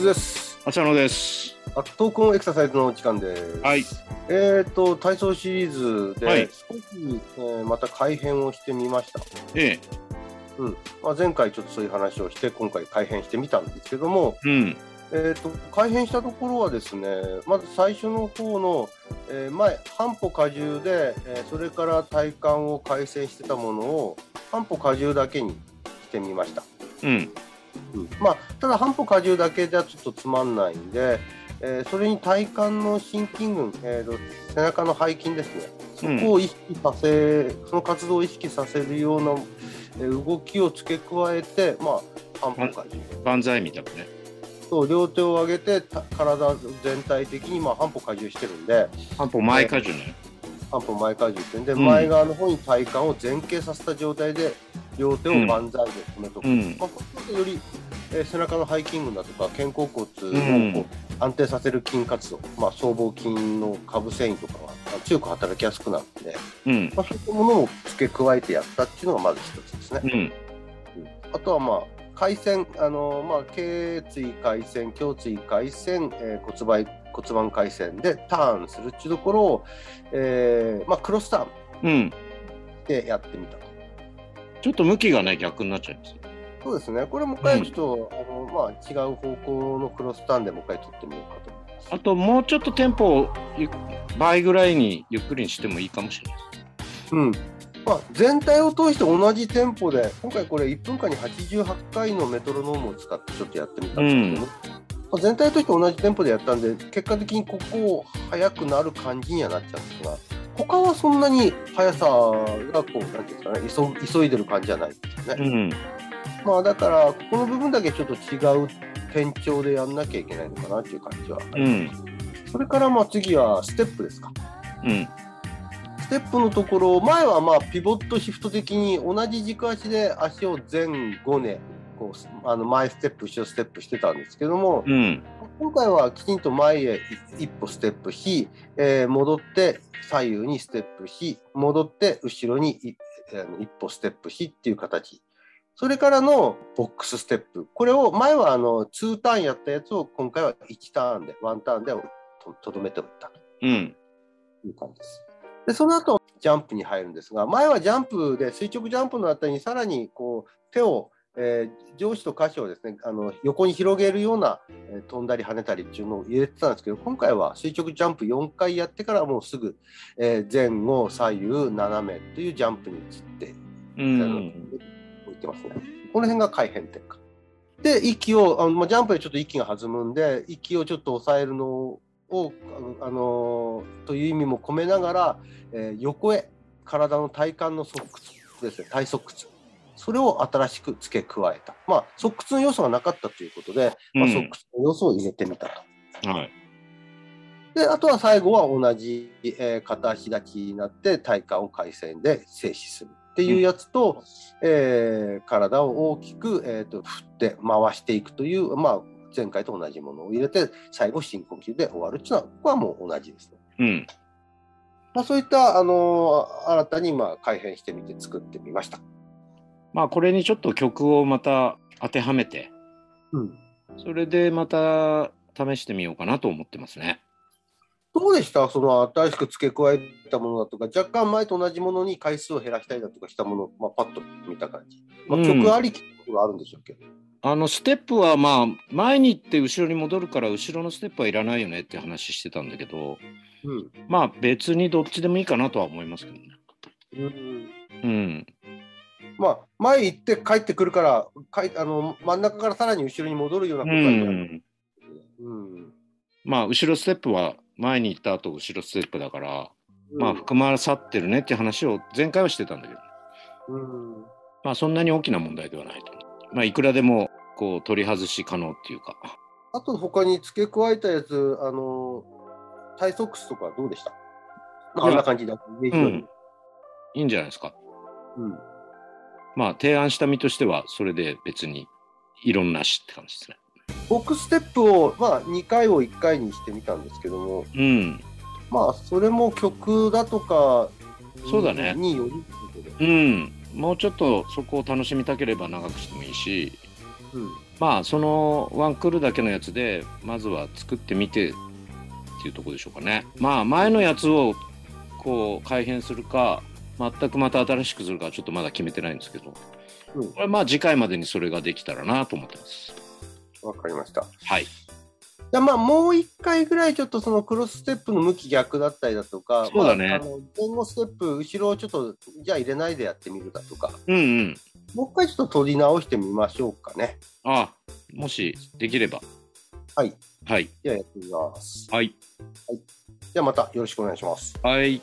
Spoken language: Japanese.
ズです。浅野です。あ闘魂エクササイズの時間です。はい。えっ、と、体操シリーズで、はい少し、えーまた改編をしてみました。えまあ、前回ちょっとそういう話をして、今回改編してみたんですけども、え。うん。えっ、と、改編したところはですね、まず最初の方の、えー前、半歩荷重で、えーそれから体幹を改正してたものを、半歩荷重だけにしてみました。うん。まあ、ただ半歩荷重だけじゃちょっとつまんないんで、えーそれに体幹の心筋群、えーと背中の背筋ですね、そこを意識させ、その活動を意識させるような、えー動きを付け加えて、まあ、半歩荷重。万歳みたいなね。そう両手を上げてた体全体的にまあ半歩荷重してるんで半歩前荷重ね。半歩前荷重ってんで、うん前側の方に体幹を前傾させた状態で両手を万歳で止めとく、うん。まあ、こうするとより、えー背中の背筋群だとか肩甲骨うんを安定させる筋活動、まあ、僧帽筋の下部繊維とかがまあ強く働きやすくなるんで、うん。まあ、そういったものを付け加えてやったっていうのがまず一つですね。うん。あとはまあ回線、あのまあ、頸椎回線、胸椎回線、えー骨盤骨盤回線でターンするっていうところを、えーまあ、クロスターンうん。でやってみたと。ちょっと向きがね、逆になっちゃいます。そうですね、これもう一回ちょっと、あのまあ、違う方向のクロスターンでもう一回取ってみようかと思います。あと、もうちょっとテンポをゆ倍ぐらいにゆっくりにしてもいいかもしれないうんまあ、全体を通して同じテンポで、今回これ1分間に88回のメトロノームを使ってちょっとやってみたんですけども、まあ全体として同じテンポでやったんで、結果的にここ速くなる感じにはなっちゃうんですが、他はそんなに速さがこう、なんていうんですかね、急急いでる感じじゃないですよね。うん。まあだから、ここの部分だけちょっと違う転調でやんなきゃいけないのかなっていう感じはあります。うん。それからまあ次はステップですか。うん。ステップのところ、前はまあピボットシフト的に同じ軸足で足を前後ね、こうあの前ステップ、後ろステップしてたんですけども、うん。今回はきちんと前へ一歩ステップし、えー戻って左右にステップし、戻って後ろに一歩ステップしっていう形。それからのボックスステップ。これを前はあの2ターンやったやつを今回は1ターンで、1ターンでととどめておいたと。うん。いう感じです。で、その後、ジャンプに入るんですが、前はジャンプで垂直ジャンプのあたりにさらにこう手を、えー上肢と下肢をですね、あの横に広げるような、えー飛んだり跳ねたりっていうのを入れてたんですけど、今回は垂直ジャンプ4回やってからもうすぐ、えー前後、左右、斜めというジャンプに移ってうん。置いてますね。この辺が改変転換。で、息を、あのまあ、ジャンプでちょっと息が弾むんで、息をちょっと抑えるのを、あのという意味も込めながら、えー横へ体の体幹の側屈ですね、体側屈。それを新しく付け加えた。まあ、側屈の要素がなかったということで、まあ、うん側屈の要素を入れてみたと。はい。で、あとは最後は同じ、えー片足立ちになって体幹を回線で静止するっていうやつと、えー体を大きく、えー、と振って回していくという、まあ、前回と同じものを入れて最後深呼吸で終わるっていうのはここはもう同じですね。うん。まあ、そういった、あのー新たにまあ改変してみて作ってみました。まあ、これにちょっと曲をまた当てはめて、うん、それでまた試してみようかなと思ってますね。どうでした？その新しく付け加えたものだとか、若干前と同じものに回数を減らしたりだとかしたものを、まあ、パッと見た感じ。まあ、うん曲ありきってことがあるんでしょうけど。あのステップはまあ前に行って後ろに戻るから後ろのステップはいらないよねって話してたんだけどうんまあ別にどっちでもいいかなとは思いますけどね。うんうん。まあ、前行って帰ってくるから、かいあの真ん中からさらに後ろに戻るようなこうとはやる。ん。うんまあ後ろステップは前に行った後後ろステップだから、まあうん含まさってるねっていう話を前回はしてたんだけどうんまあそんなに大きな問題ではないと。まあいくらでもこう取り外し可能っていうか。あと他に付け加えたやつ、あのタイソックスとかどうでした？まああんな感じだ。うん。いいんじゃないですか。うんまあ提案した身としてはそれで別に異論なしって感じですね。ボックスステップを、まあ、2回を1回にしてみたんですけども、うん。まあ、それも曲だとかそうだねによるってことで、うん。もうちょっとそこを楽しみたければ長くしてもいいし、うんまあそのワンクールだけのやつでまずは作ってみてっていうところでしょうかね。まあ前のやつをこう改変するか全くまた新しくするかはちょっとまだ決めてないんですけど、うんこれまあ次回までにそれができたらなと思ってます。わかりました。はい。じゃあまあもう一回ぐらいちょっとそのクロスステップの向き逆だったりだとか、そうだねまああの前後ステップ、後ろをちょっとじゃあ入れないでやってみるだとか、うんうん。もう一回ちょっと取り直してみましょうかね。あもしできれば。はい。はい。じゃあやってみます。はい。じゃあまたよろしくお願いします。はい。